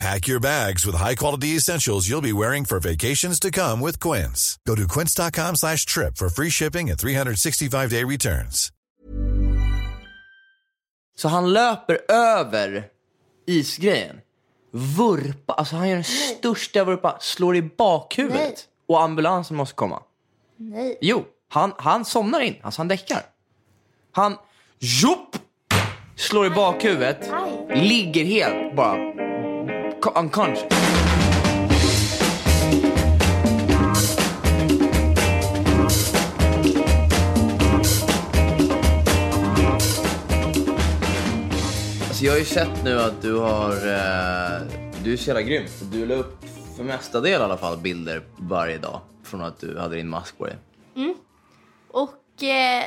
Pack your bags with high-quality essentials you'll be wearing for vacations to come with Quince. Go to quince.com slash trip for free shipping and 365-day returns. Så han löper över isgrejen. Vurpa, alltså han gör den största vurpa, slår i bakhuvudet. Nej. Och ambulansen måste komma. Nej. Jo, han, han somnar in, alltså han däckar. Han, jopp, slår i bakhuvudet, ligger helt bara unconscious. Alltså jag har ju sett nu att du har, eh, du är så jävla grym. Du la upp för mesta del i alla fall bilder varje dag från att du hade din mask på dig. Och eh,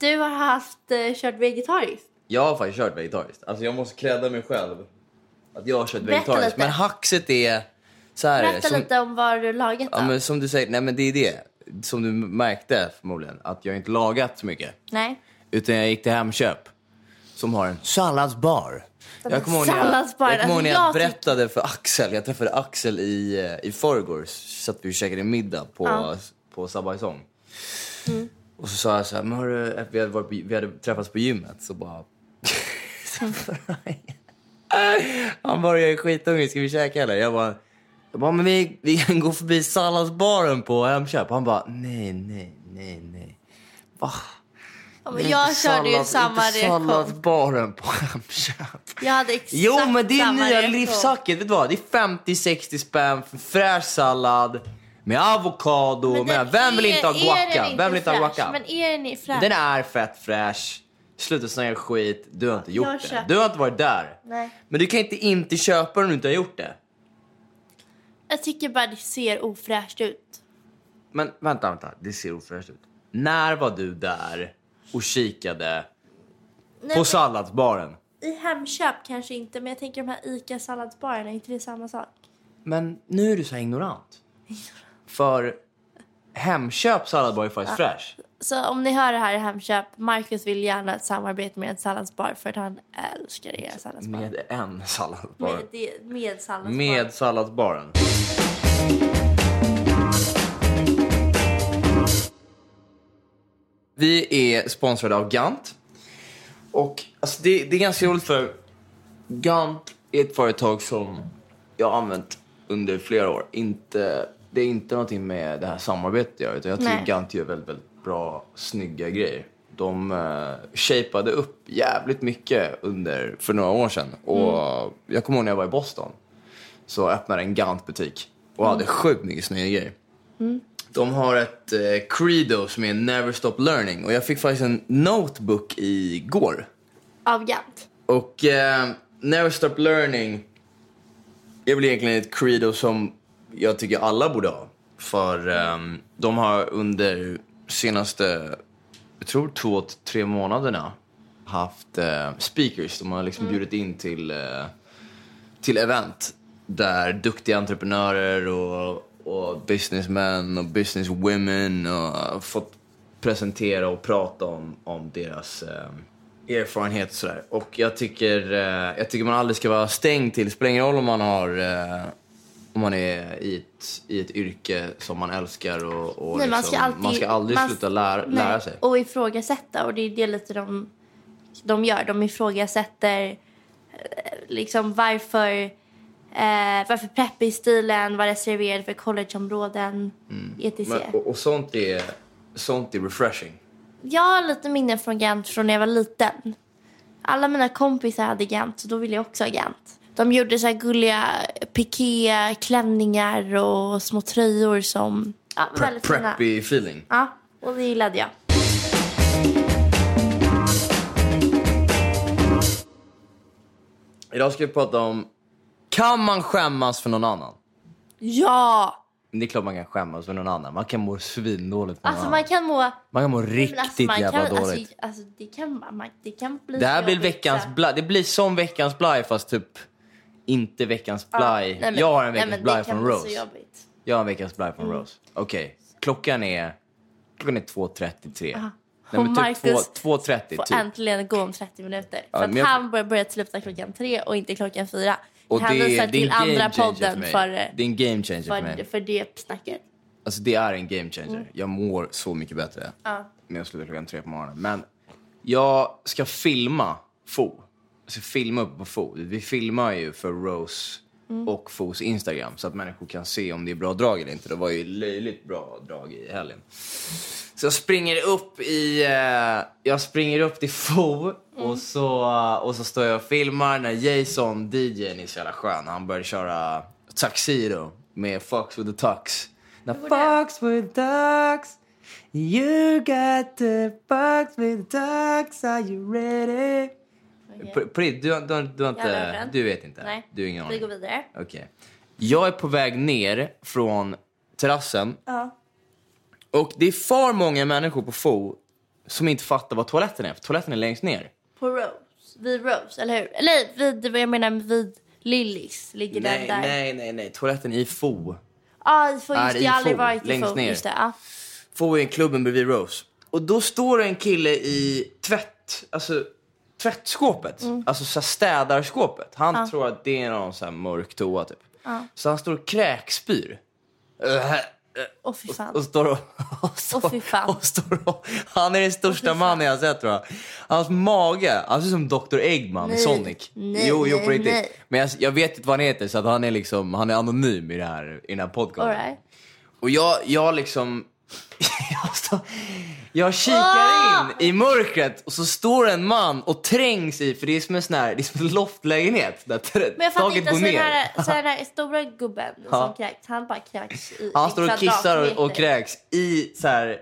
du har haft eh, kört vegetariskt. Jag har faktiskt kört vegetariskt. Alltså jag måste credda mig själv att jag har kört Berätta vegetariskt. lite. Men haxet är så här är det. Berätta Som, lite om vad du lagat då. ja, men som du säger, nej men det är det. Som du märkte förmodligen, att jag inte lagat så mycket. Nej. Utan jag gick till Hemköp som har en salladsbar. Jag kommer ihåg när jag, salladsbar, jag, kommer ihåg när jag alltså, jag berättade för Axel, jag träffade Axel i, eh, i förrgår, satt vi och käkade middag på, Ja. på Sabaison. Och så sa jag så här, men har du, vi, hade varit på, vi hade träffats på gymmet, så bara... Han bara, jag är skithungrig, ska vi käka eller? Jag bara, jag bara men vi, vi kan gå förbi salladsbaren på Hemköp. Han bara, nej, nej, nej, nej. Va? Ja, men jag Inte körde ju sallad- samma inte reaktion. Salladsbaren på Hemköp. Jag hade exakt Jo men det är samma nya reaktion. livshacket, vet du vad? Det är 50-60 spänn för fräsch sallad med avokado. Men Med, den vem vill är- inte ha är guacca? den Vem vill inte ha fräsch? guacca? Men är den i fräsch? Den är fett fräsch. Sluta snacka skit. Du har inte gjort det. Du har inte varit där. Nej. Men du kan inte inte köpa den om du inte har gjort det. Jag tycker bara det ser ofräscht ut. Men vänta, vänta. Det ser ofräscht ut. När var du där och kikade Nej, på men salladsbaren? I Hemköp kanske inte, men jag tänker de här ICA salladsbarerna, är inte det samma sak? Men nu är du så här ignorant. För Hemköp salladsbar är faktiskt fräsch. Så om ni hör det här i Hemköp, Marcus vill gärna ett samarbete med en salladsbar för att han älskar era salladsbar. Med en salladsbar. med, det- med salladsbar. Med salladsbaren. Vi är sponsrade av Gant. Och alltså, det, det är ganska roligt för Gant är ett företag som jag har använt under flera år. Inte, det är inte någonting med det här samarbetet göra utan jag tycker Nej. Gant gör väldigt, väldigt bra, snygga grejer. De uh, shapeade upp jävligt mycket under, för några år sedan. Och jag kommer ihåg när jag var i Boston så öppnade en Gant-butik och hade sjukt mycket snygga grejer. De har ett eh, credo som är Never Stop Learning och jag fick faktiskt en notebook igår. Av Gant. Och eh, Never Stop Learning är väl egentligen ett credo som jag tycker alla borde ha. För ehm, de har under senaste, jag tror två, tre månaderna haft eh, speakers. De har liksom bjudit in till, eh, till event där duktiga entreprenörer och, och businessmän och businesswomen och fått presentera och prata om, om deras eh, erfarenhet och sådär. Och jag tycker, eh, jag tycker man aldrig ska vara stängd till, det spelar ingen roll om man har eh, om man är i ett, i ett yrke som man älskar och, och Nej, man liksom, ska alltid, man ska aldrig man- sluta lära, nej, lära sig. Och ifrågasätta. Och det är det lite de, de gör. De ifrågasätter eh, liksom varför, eh, varför preppy-stilen var reserverad för collegeområden, etc. Mm. Men, och, och sånt, är, sånt är refreshing. Jag har lite minnen från Gant från när jag var liten. Alla mina kompisar hade Gant, så då ville jag också ha Gant. De gjorde så här gulliga piké-klänningar och små tröjor som... Ja, Pre- väldigt fina. preppy feeling. Ja, och det gillade jag. Idag ska vi prata om, kan man skämmas för någon annan? Ja! Det är klart man kan skämmas för någon annan. Man kan må svindåligt för någon Alltså annan. man kan må... Man kan må riktigt alltså, man jävla kan, dåligt. Alltså, alltså, det, kan, man, det kan bli det här blir veckans blaj. Det blir som veckans blaj fast typ inte veckans Ja, blaj. nej, men- jag har en nej, veckans men det kan från Rose. Jag har en veckans blaj från Mm. Rose. Okej, klockan är klockan är 2.33. Aha. Nej, men typ Marcus 2 2.30 får typ. äntligen gå om 30 minuter. Ja, för att men jag- han börjar börja sluta klockan tre och inte klockan fyra. Och han det, visar det till andra podden för mig. för, Det är en game changer för för, mig. för det snacket. Alltså det är en game changer. Jag mår så mycket bättre Mm. Ja. när jag slutar klockan tre på morgonen. Men jag ska filma Fo. Ska filma upp på Fo. Vi filmar ju för Rose Mm. och Fos Instagram så att människor kan se om det är bra drag eller inte. Det var ju löjligt bra drag i helgen. Så jag springer upp i... Eh, jag springer upp till Fo och, så, och så står jag och filmar när Jason, DJn, är så jävla skön. Han börjar köra Tuxedo med Fox with the Tux. Now Fox with the Tux You got the Fox with the Tux Are you ready? På, på, riktigt, du, du, du, har inte, den. du vet inte? Nej, Du har ingen vi aning? går vidare. Okej. Jag är på väg ner från terrassen Ja. och det är för många människor på Fo som inte fattar vad toaletten är, för toaletten är längst ner. På Rose. Vid Rose, eller hur? Eller vid, vad jag menar vid Lillys ligger den Nej, där. nej, nej, nej. Toaletten i Fo. Ja, för Är just det, i jag har aldrig Fo, varit i längst Fo. ner. Just det, ja. Fo är klubben bredvid Rose. Och då står det en kille i tvätt, alltså tvättskåpet. Mm. Alltså så här städarskåpet. Han tror att det är någon så här mörk toa typ. Så han står och kräkspyr. Åh fy fan. Och står och... och, står, Åh, fy fan. och, står och han är den största mannen jag har sett tror jag. Hans mage, han ser ut som Dr. Eggman i Nej. Sonic. Nej, jo, jo på riktigt. nej. Men jag, jag vet inte vad han heter så att han är liksom, han är anonym i, det här, i den här podcasten. Right. Och jag, jag liksom... jag, står, jag kikar Ah! in i mörkret och så står en man och trängs i, för det är som en sån här, det är som en loftlägenhet där Men jag fattar taket inte, går alltså den ner. här, så den här stora gubben som kräks, han bara kräks i Han står och kissar och, och kräks i så här,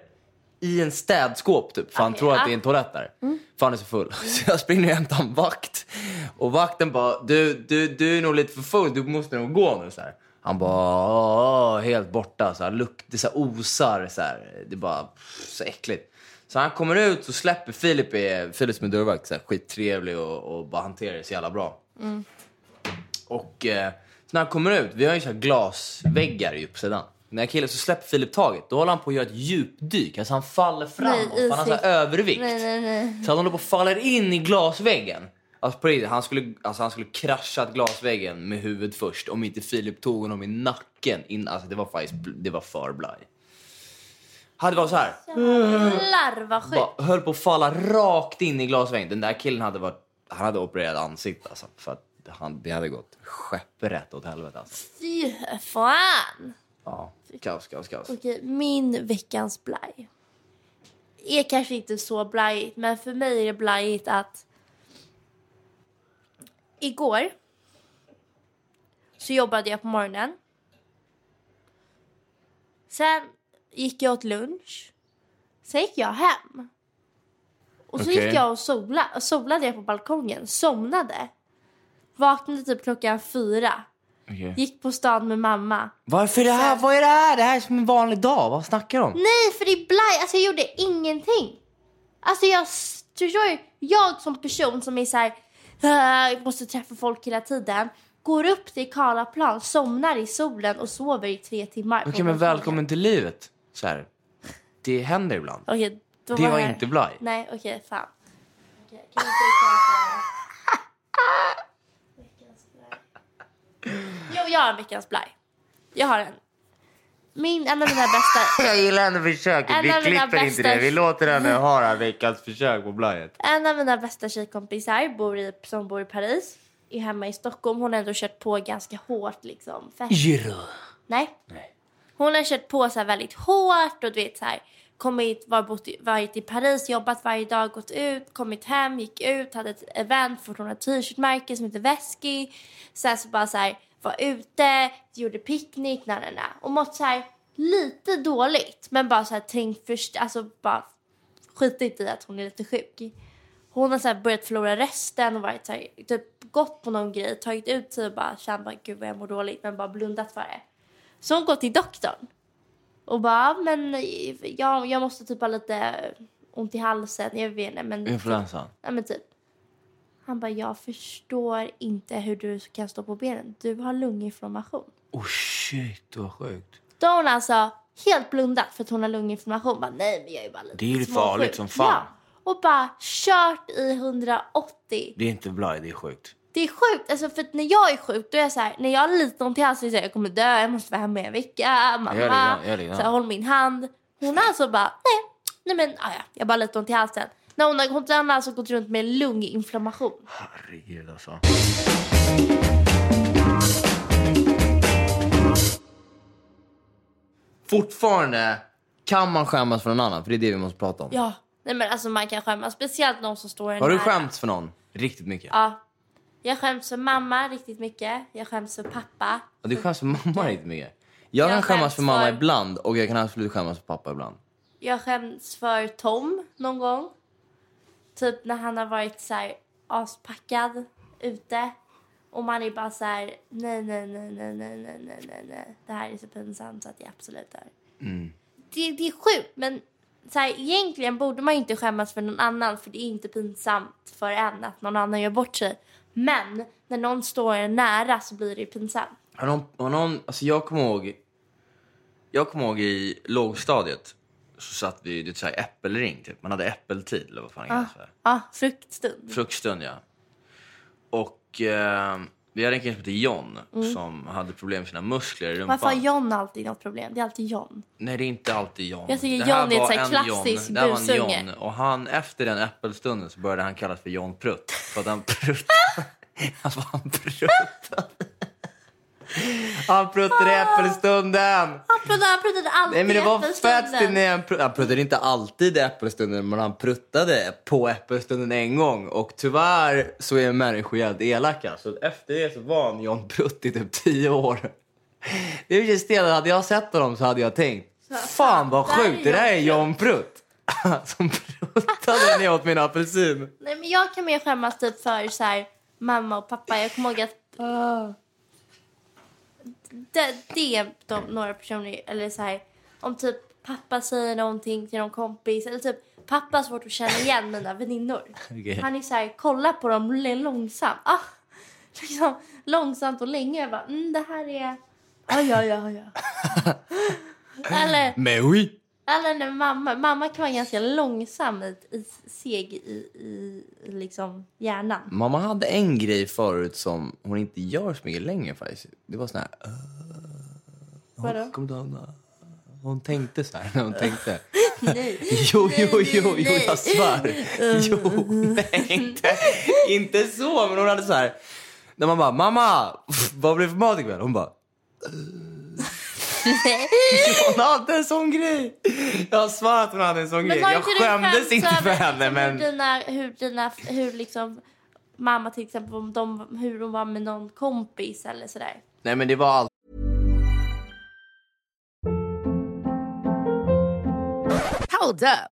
i en städskåp typ. För han Okej, tror att ja. det är en toalett där. För han är så full. Så jag springer och hämtar en vakt. Och vakten bara, du, du, du är nog lite för full, du måste nog gå nu. Så här. Han bara, "Åh, helt borta. Så här, lukt, det så här osar. Så här. Det är bara pff, så äckligt. Så han kommer ut och släpper Filip, är, Filip som är dörrvakt, så här, skittrevlig och, och bara hanterar det så jävla bra. Och eh, så när han kommer ut, vi har ju så här glasväggar ju på sidan. När killen så släpper Filip taget, då håller han på att göra ett djupdyk. Alltså han faller framåt, Nej, i han har så övervikt. Nej, nej, nej. Så han håller på att falla in i glasväggen. Alltså på riktigt, han skulle, alltså han skulle kraschat glasväggen med huvudet först om inte Filip tog honom i nacken. In, alltså det var faktiskt, det var för blaj. Hade varit så här, Jävlar vad sjukt. höll på att falla rakt in i glasväggen. Den där killen hade varit, han hade opererat ansikte alltså. För att han, det hade gått skepprätt åt helvete alltså. Fy fan. Ja, kaos, kaos, kaos. Okej, min veckans blaj. Är kanske inte så blajigt, men för mig är det blajigt att igår så jobbade jag på morgonen. Sen gick jag åt lunch. Sen gick jag hem. Och så Okej. gick jag och sola, och solade jag på balkongen, somnade. Vaknade typ klockan fyra. Okej. Gick på stan med mamma. Varför det här? Sen- Vad är det här? Det här är som en vanlig dag. Vad snackar du om? Nej, för det är blaj. Alltså jag gjorde ingenting. Alltså jag, förstår du? Jag som person som är så här, "Ah, måste träffa folk hela tiden. Går upp till Karlaplan, somnar i solen och sover i tre timmar. Okej, men välkommen till livet. Så här. Det händer ibland. Okej, då Det var jag- inte blaj. Nej, okej, fan. Okej, kan vi inte Veckans blaj. Jo, jag har en veckans blaj. Jag har en. Min, en av mina bästa... Jag gillar ändå försöket. En Vi av mina klipper inte bästa- det. Vi låter henne ha veckans försök på blajet. En av mina bästa tjejkompisar bor i, som bor i Paris är hemma i Stockholm. Hon har ändå kört på ganska hårt. Liksom. Fest. Giro. Nej. Hon har kört på så här väldigt hårt och du vet så här kommit, var, bott, varit i Paris, jobbat varje dag, gått ut, kommit hem, gick ut, hade ett event för några t-shirtmärke som heter Vesky. Sen så bara så här var ute, gjorde picknick, na, na, na. Och mått så här lite dåligt men bara så här trängt först, alltså bara skitit i att hon är lite sjuk. Hon har så börjat förlora rösten och varit så här, typ gått på någon grej, tagit ut sig och bara känt bara gud vad jag mår dåligt men bara blundat för det. Så hon går till doktorn och bara, men jag, jag måste typ ha lite ont i halsen. Jag vet inte, men... Influensan. Ja, men typ. Han bara, jag förstår inte hur du kan stå på benen. Du har lunginflammation. Oh shit, vad sjukt. Då har hon alltså helt blundat för att hon har lunginflammation. Bara, nej, men jag är bara lite Det är ju småsjuk." farligt som fan. Ja. Och bara kört i 180. Det är inte bra, det är sjukt. Det är sjukt. Alltså, för när jag är sjuk, då är jag så här, när jag har lite ont i halsen, så är jag, kommer dö, jag måste vara hemma i en vecka. Mamma, likadant, jag är likadant. så här, håll min hand. Hon har alltså bara, nej, nej men ah, ja, jag har bara lite ont i halsen. När hon har, hon har alltså gått runt med lunginflammation. Herregud alltså. Fortfarande kan man skämmas för någon annan, för det är det vi måste prata om. Ja, nej men alltså man kan skämmas. Speciellt någon som står en Har du nära. skämts för någon? Riktigt mycket? Ja. Jag skäms för mamma riktigt mycket. Jag skäms för pappa. Och du skäms för mamma riktigt mycket. Jag, Jag kan skämmas för mamma för- ibland och jag kan absolut skämmas för pappa ibland. Jag skäms för Tom någon gång. Typ när han har varit så här aspackad ute. Och man är bara så här, nej, nej, nej, nej, nej, nej, nej, nej, nej. Det här är så pinsamt så att jag absolut dör. Det, det är sjukt, men så här, egentligen borde man inte skämmas för någon annan för det är inte pinsamt för en att någon annan gör bort sig. Men när någon står en nära så blir det pinsamt. Har någon, har någon, alltså jag kommer ihåg, jag kommer ihåg i lågstadiet så satt vi i så här äppelring typ. Man hade äppeltid eller vad fan det kallas för. Ja, fruktstund. Fruktstund ja. Och eh, vi hade en kille som hette John som hade problem med sina muskler i rumpan. Varför har John alltid något problem? Det är alltid John. Nej det är inte alltid John. Jag tycker Det här John är ett var så här en klassisk John. Det här var en busunge. John. Och han, efter den äppelstunden så började han kallas för John Prutt. För att han pruttade. alltså han pruttade. Han pruttade i äppelstunden. Han pruttade, han pruttade alltid Nej men det var fett när han pruttade. Han pruttade inte alltid i äppelstunden men han pruttade på äppelstunden en gång. Och tyvärr så är människor jävligt elaka. Så efter det så var han John Prutt i typ tio år. Det är ju stelt. Hade jag sett honom så hade jag tänkt Fan vad sjukt, det där är John John Prutt. Som pruttade när jag åt min apelsin. Nej men jag kan mer skämmas typ för så här, mamma och pappa. Jag kommer ihåg att det, det är de, några personer, eller så här, om typ pappa säger någonting till någon kompis eller typ pappa har svårt att känna igen mina väninnor. Okej. Han är så här, kolla på dem långsamt. Ah, liksom, långsamt och länge. Jag bara, mm, det här är... Ja, ja, ja, ja. eller, Men oui. Eller när mamma, mamma kan vara ganska långsam, i, i, seg i, i, liksom hjärnan. Mamma hade en grej förut som hon inte gör så mycket längre faktiskt. Det var sån här... Uh, Vadå? Kom då, hon tänkte så här när hon tänkte. Nej. Jo, jo, jo, jo, nej. jag svär. Jo, nej, inte, inte så. Men hon hade så här. När man bara, mamma, vad blev det för mat ikväll? Hon bara, hon hade en sån grej. Jag svär att hon hade en sån grej. har Jag skämdes inte för över, henne, liksom, men... Hur dina, hur dina, hur liksom mamma till exempel, om de, hur de var med någon kompis eller sådär. Nej, men det var allt. Hold up.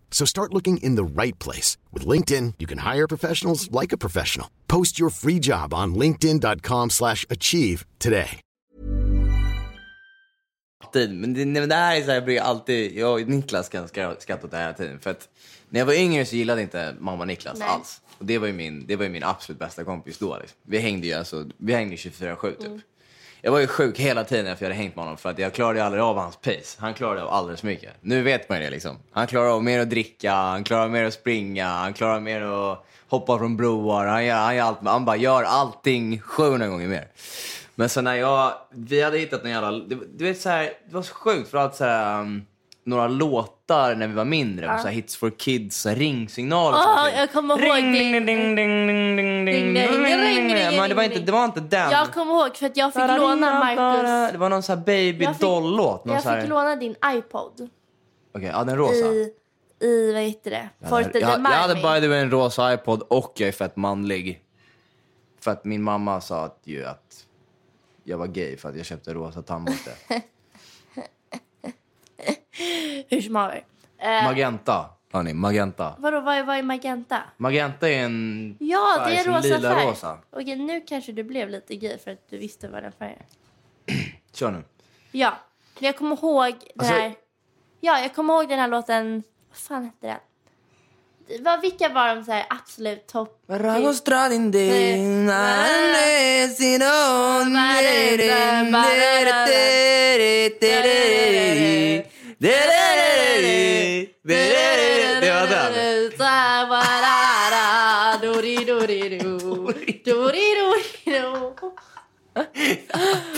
So start looking in the right place. With LinkedIn, you can hire professionals like a professional. Post your free job on linkedin.com slash achieve today. Men det, men det här är så här, jag brukar alltid, jag och Niklas kan skratta åt det här hela tiden. För att när jag var yngre så gillade inte mamma Niklas Nej. alls. Och det var ju min, det var ju min absolut bästa kompis då. Liksom. Vi hängde ju alltså, vi hängde 24-7 typ. Jag var ju sjuk hela tiden efter jag hade hängt med honom för att jag klarade aldrig av hans pace. Han klarade av alldeles för mycket. Nu vet man ju det liksom. Han klarar av mer att dricka, han klarar av mer att springa, han klarar av mer att hoppa från broar. Han, gör, han, gör allt, han bara gör allting 700 gånger mer. Men sen när jag, vi hade hittat en jävla, det, du vet så här, det var så sjukt för att så här, um, några låtar när vi var mindre, så här, hits for kids, så här, ringsignaler. sånt. jag kommer ihåg ring, ding, ding, ding, ding, ding, ding, Ding, Men det var inte, ring. det var inte den. Jag kommer ihåg för att jag fick låna Marcus. Det var någon sån här baby doll-låt. Jag så fick låna din iPod Okej, ja den rosa. i, i vad heter det? Forte jag, jag, jag hade by the way en rosa iPod och jag är fett manlig. För att min mamma sa att, ju att jag var gay för att jag köpte rosa tandborste. Hur som haver. Eh, Magenta, hörni, magenta. vadå, vad är, vad är magenta? Magenta är en Ja, det är som rosa lila färg. rosa. Okej, nu kanske du blev lite gay för att du visste vad den färgen Kör nu. Ja, men jag kommer ihåg den Alltså- här... Ja, jag kommer ihåg den här låten... Vad fan hette den? Det var, vilka var de så här absolut topp... Det var den.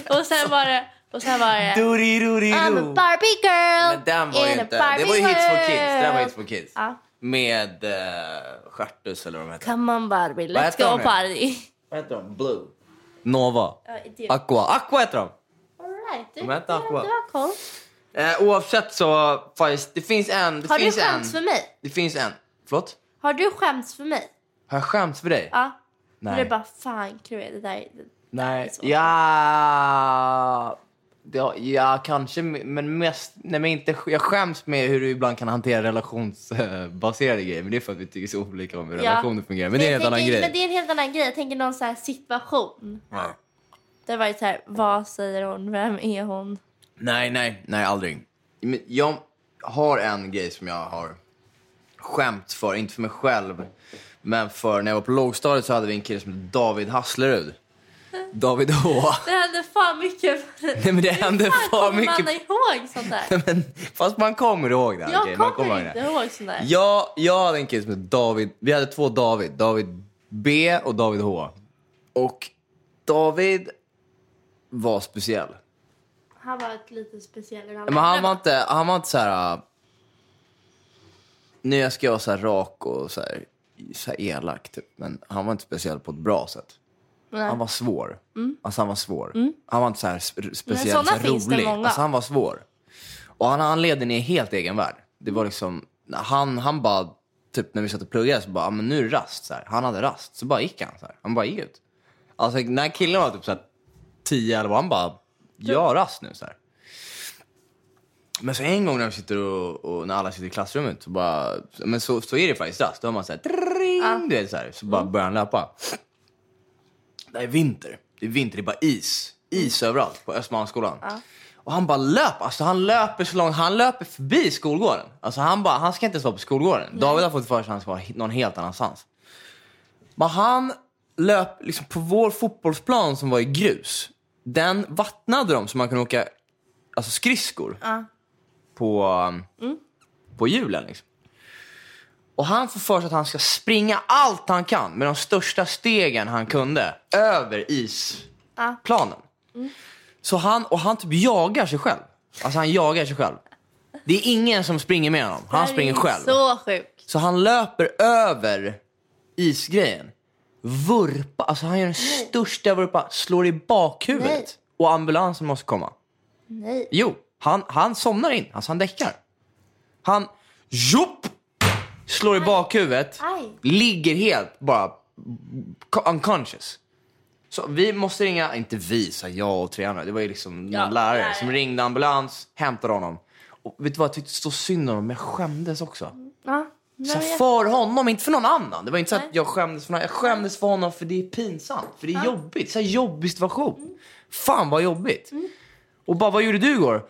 Och sen var det... Och sen var det... I'm a. Barbie girl Men den var in a inte... Det Barbie var ju Hits for. Kids. Det där var Hits for Kids. Ja. Med uh, Stjärtus eller vad de heter. Come on Barbie, let's go de party. Vad heter de? Blue? Nova? Det- Aqua? Aqua heter de. All right, du, De du, Aqua. du har koll. Eh, oavsett så, faktiskt, det finns en. Det Har du finns skämts en. för mig? Det finns en. Förlåt? Har du skämts för mig? Har jag skämts för dig? Ja. Nej. Du är bara fan Chloe, det där... Det, Nej. så. Ja... Ja, ja, kanske, men mest... Nej, men inte, jag skäms med hur du ibland kan hantera relationsbaserade grejer. Men det är för att vi tycker så olika om hur Ja. relationer fungerar. Men det är en helt annan grej. Men det är en helt annan grej. Jag tänker någon så här situation. Ja. Det var ju så här, vad säger hon? Vem är hon? Nej, nej, nej, aldrig. Men jag har en grej som jag har skämt för, inte för mig själv, men för när jag var på lågstadiet så hade vi en kille som hette David Hasslerud. David H. Det hände fan mycket. Nej men det hände för Kommer mycket. man ihåg sånt där? Men, fast man kommer ihåg det. här, Jag? Man kommer ihåg inte det. ihåg sånt där. Jag, jag hade en kille som hette David, vi hade två David, David B och David H. Och David var speciell. Han var ett lite speciell än alla Men han andra. var inte, han var inte så här... äh, Nu ska jag vara så här rak och så här, så här elak, typ. men han var inte speciell på ett bra sätt. Nej. Han var svår. Alltså han var svår. Han var inte så här sp- speciellt såna så här finns det rolig. många. Alltså han var svår. Och han, han levde i en helt egen värld. Det var liksom, han, han bara, typ när vi satt och pluggade så bara, ah, men nu är det rast. Så här. Han hade rast, så bara gick han. Så här. Han bara gick ut. Alltså när killen var typ så här 10 eller vad, han bara, Så här. Men så en gång när vi sitter och, och när alla sitter i klassrummet så bara, men så, så är det faktiskt rast. Då har man så här, tring, du vet så här, så bara börjar han löpa. Det är vinter. Det är vinter, det är bara is. Is överallt på Östermalmsskolan. Och han bara löper, alltså han löper så långt, han löper förbi skolgården. Alltså han bara, han ska inte ens vara på skolgården. David har fått för sig att han ska vara någon helt annanstans. Men han löp liksom på vår fotbollsplan som var i grus. Den vattnade de så man kunde åka alltså skridskor på, um, på hjulen. Liksom. Och han får för sig att han ska springa allt han kan med de största stegen han kunde över isplanen. Så han, och han typ jagar sig själv. Alltså han jagar sig själv. Det är ingen som springer med honom. Han springer själv. Så sjukt. Så han löper över isgrejen. Vurpa, alltså han gör den största vurpa, slår i bakhuvudet. Nej. Och ambulansen måste komma. Nej. Jo, han, han somnar in, alltså han däckar. Han, jopp, slår i bakhuvudet, Aj. ligger helt bara co- unconscious. Så vi måste ringa, inte vi, jag och tre andra, det var ju liksom Ja, någon lärare lärare. som ringde ambulans, hämtade honom. Och vet du vad, jag tyckte så synd om honom, men jag skämdes också. Ja. Så jag- för honom, inte för någon annan. Det var inte så Nej. att jag skämdes för någon. Jag skämdes för honom för det är pinsamt. För det är jobbigt. Så här jobbig situation. Mm. Fan vad jobbigt. Och bara, vad gjorde du igår?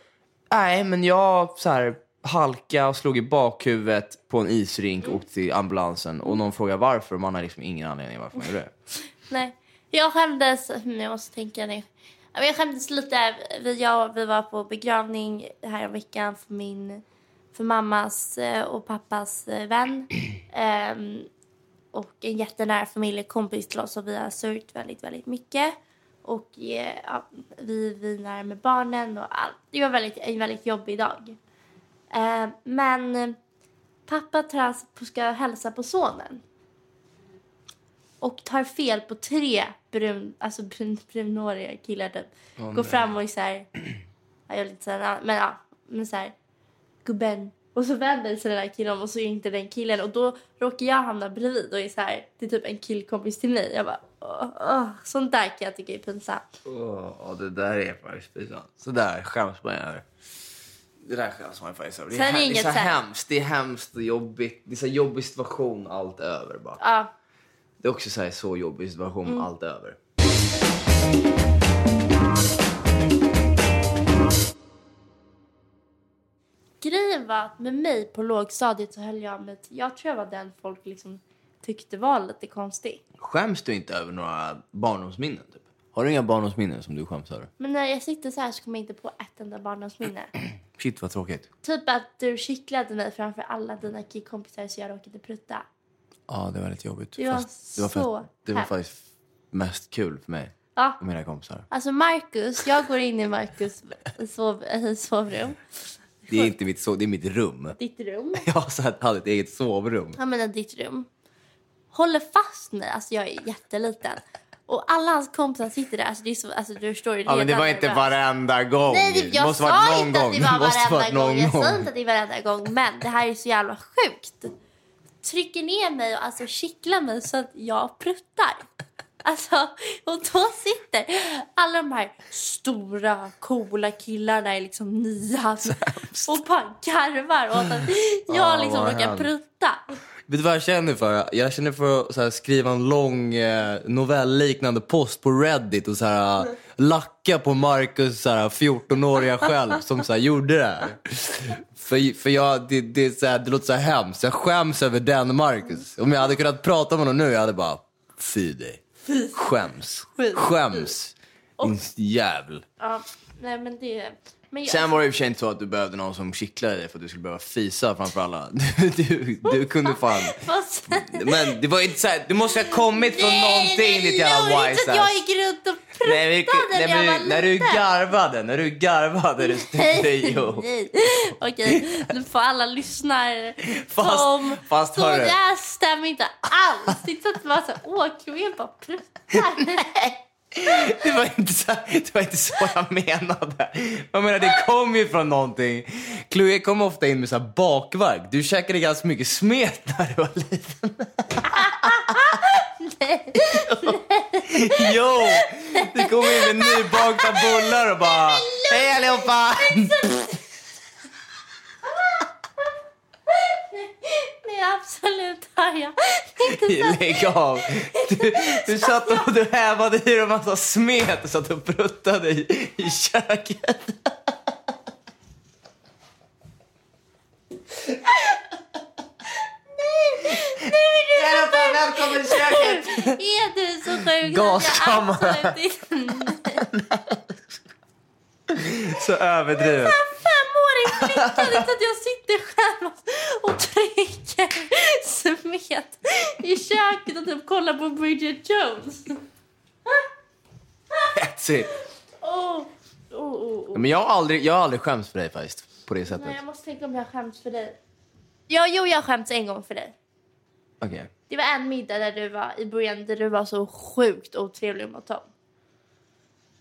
Nej, men jag så här halka och slog i bakhuvudet på en isrink och åkte till ambulansen. Och någon frågar varför och man har liksom ingen anledning varför man gjorde det. Nej. Jag skämdes, jag måste tänka nu. Ja, Jag skämdes lite. Vi, jag, vi var på begravning här veckan för min för mammas eh, och pappas eh, vän. Ehm, och en jättenära familjekompis till oss och vi har sörjt väldigt, väldigt mycket. Och eh, ja, vi vinar med barnen och allt. Det var väldigt, en väldigt jobbig dag. Ehm, men pappa trans ska hälsa på sonen. Och tar fel på tre brun, alltså brun, brunhåriga killar typ. Går fram och är så här... Jag är lite så här, men ja, men så här gubben. Och så vänder sig den där killen om och så är inte den killen. Och då råkar jag hamna bredvid och är så här, det är typ en killkompis till mig. Jag bara, åh, åh. Sånt där kan jag tycka är pinsamt. Åh, det där är faktiskt pinsamt. Så där skäms man över. Det där skäms man faktiskt över. Det Sen är, är det är så här- hemskt. Det är hemskt och jobbigt. Det är så jobbig situation allt över bara. Ja, Det är också så, här, så jobbig situation Mm. allt över. Grejen var att med mig på lågstadiet så höll jag med, jag tror jag var den folk liksom tyckte var lite konstig. Skäms du inte över några barndomsminnen? Typ? Har du inga barndomsminnen som du skäms över? Men när jag sitter så här så kommer jag inte på ett enda barndomsminne. Shit vad tråkigt. typ att du kittlade mig framför alla dina killkompisar så jag råkade prutta. Ja, det var lite jobbigt. Det var det var, så det var hemskt. faktiskt mest kul för mig Ja, och mina kompisar. alltså Marcus, jag går in i Marcus sov, sovrum, Det är inte mitt, so- det är mitt rum. ditt rum. Jag så här hade ett eget sovrum. Han menar ditt rum. Håller fast mig, alltså jag är jätteliten. Och alla hans kompisar sitter där, alltså det är så, alltså du förstår ju Ja, men det var inte varenda gång. Nej, det, jag måste sa inte gång. att det var varenda gång. Jag sa inte att det är varenda gång. Men det här är så jävla sjukt. Trycker ner mig och alltså kittlar mig så att jag pruttar. Alltså, och då sitter alla de här stora, coola killarna i liksom nian och bara garvar åt att jag Ja, liksom vad råkar prutta. Vet du vad jag känner för? Jag känner för att skriva en lång eh, novellliknande post på Reddit och så här, lacka på Marcus så här, 14-åriga själv som så här, gjorde det här. För, för jag, det, det, så här, det låter så här hemskt. Jag skäms över den Marcus. Om jag hade kunnat prata med honom nu, jag hade bara, fy dig. Skäms. Skäms. Din jävel. Ja, nej men det... Men jag, Sen var det i och för sig inte så att du behövde någon som kittlade dig för att du skulle behöva fisa framför alla. Du, du, du kunde fan... Men det var inte så här, det måste ha kommit från någonting ditt jävla Nej, wise inte att jag ass. gick runt och pruttade Nej, nej, när jag var men, när du liten. garvade, när du garvade tyckte jo. Nej. Okej, nu får alla lyssnare Fast- som... fast så hörru. det här stämmer inte alls. Det är inte så att man säger åh, Chloé bara pruttar. Det var inte så, det var inte så jag menade. Jag menar, det kom ju från någonting. Chloé kom ofta in med så här bakverk. Du käkade ganska mycket smet när du var liten. Nej. Jo! Du kom in med nybakta bullar och bara Hej allihopa! Nej, absolut så. Lägg av! Du, du satt och du hävade i dig en massa smet och satt och pruttade i, i köket. Välkommen till köket! Är du så sjuk? Gaskammare. att jag absolut Så överdrivet. femårig flicka. Det är inte att jag sitter själv och trycker smet i köket och typ kollar på Bridget Jones. That's it. Oh, oh, oh, oh. Men jag har aldrig, jag har aldrig skämts för dig faktiskt. På det sättet. Nej, jag måste tänka om jag skäms för dig. Ja, jo, jag skäms en gång för dig. Okej. Det var en middag där du var i början där du var så sjukt otrevlig mot Tom.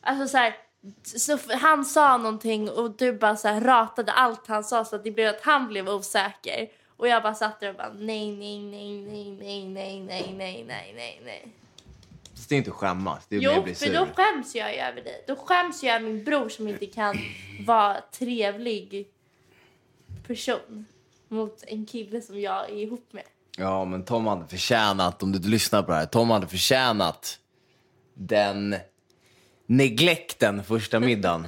Alltså så här, så han sa någonting och du bara så ratade allt han sa så att det blev att han blev osäker. Och jag bara satt där och bara nej, nej, nej, nej, nej, nej, nej, nej, nej, nej, nej. Fast Det är inte att skämmas. Det är mer Jo, att bli för sur. då skäms jag ju över dig. Då skäms jag över min bror som inte kan vara trevlig person mot en kille som jag är ihop med. Ja, men Tom hade förtjänat, om du inte lyssnar på det här, Tom hade förtjänat den neglekten första middagen.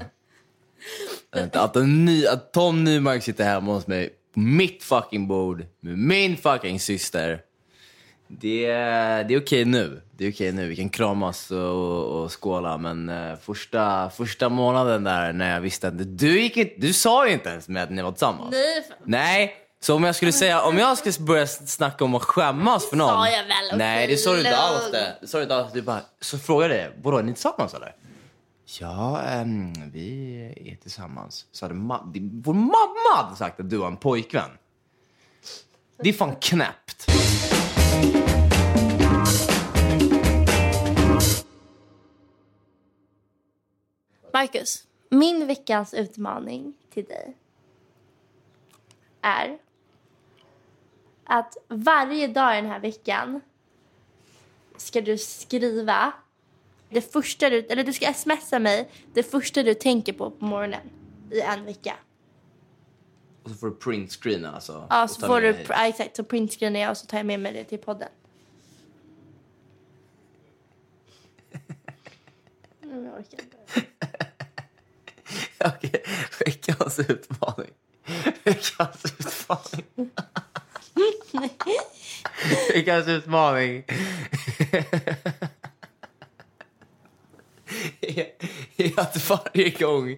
att, att, en ny, att Tom Nymark sitter hemma hos mig på mitt fucking bord med min fucking syster. Det, är- det är okej nu. Det är okej nu. Vi kan kramas och, och skåla. Men eh, första, första månaden där när jag visste att du gick inte, du sa ju inte ens med att ni var tillsammans. Nej, Nej. Så om jag skulle säga, om jag skulle börja snacka om att skämmas för någon. sa jag väl, Nej, det sa du inte alls det. det sa du inte alls. Du bara, så frågade jag, vadå, är ni tillsammans eller? Ja, um, vi är tillsammans. Så hade ma- vår mamma hade sagt att du har en pojkvän. Det är fan knäppt. Marcus, min veckans utmaning till dig är att varje dag i den här veckan ska du skriva det första du, eller du ska smsa mig det första du tänker på på morgonen i en vecka. Och så får du printscreena alltså. Ja, så får du, ja, exakt, så printscreenar jag och så tar jag med mig det till podden. Mm, jag orkar inte. Okej, veckans utmaning. Veckans utmaning. veckans utmaning. är, är att varje gång,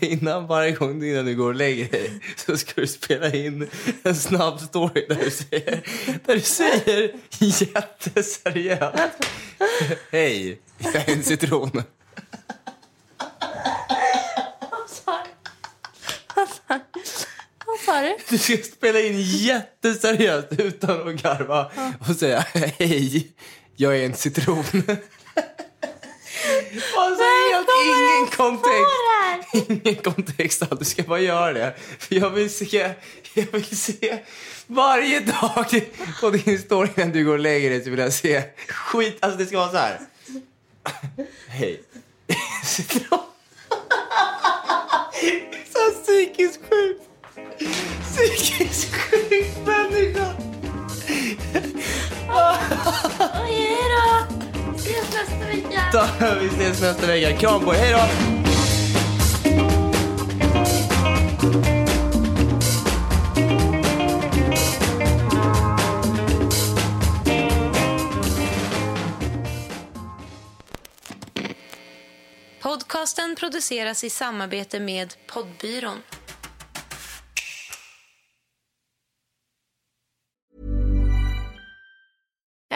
innan varje gång innan du går och lägger dig så ska du spela in en snabb story där du säger, där du säger jätteseriöst Hej, jag är en citron. Du ska spela in jätteseriöst utan att garva och säga hej, jag är en citron. Alltså helt ingen kontext. Ingen kontext alls. Du ska bara göra det. För jag vill se, jag vill se varje dag på din story när du går och lägger dig så vill jag se skit. Alltså det ska vara så här. Hej. Så psykiskt sjukt. Psykiskt sjuk människa. Oj, då! Nästa vecka! Vi ses nästa vecka. Kram på er. Hej då! Podcasten produceras i samarbete med Poddbyrån.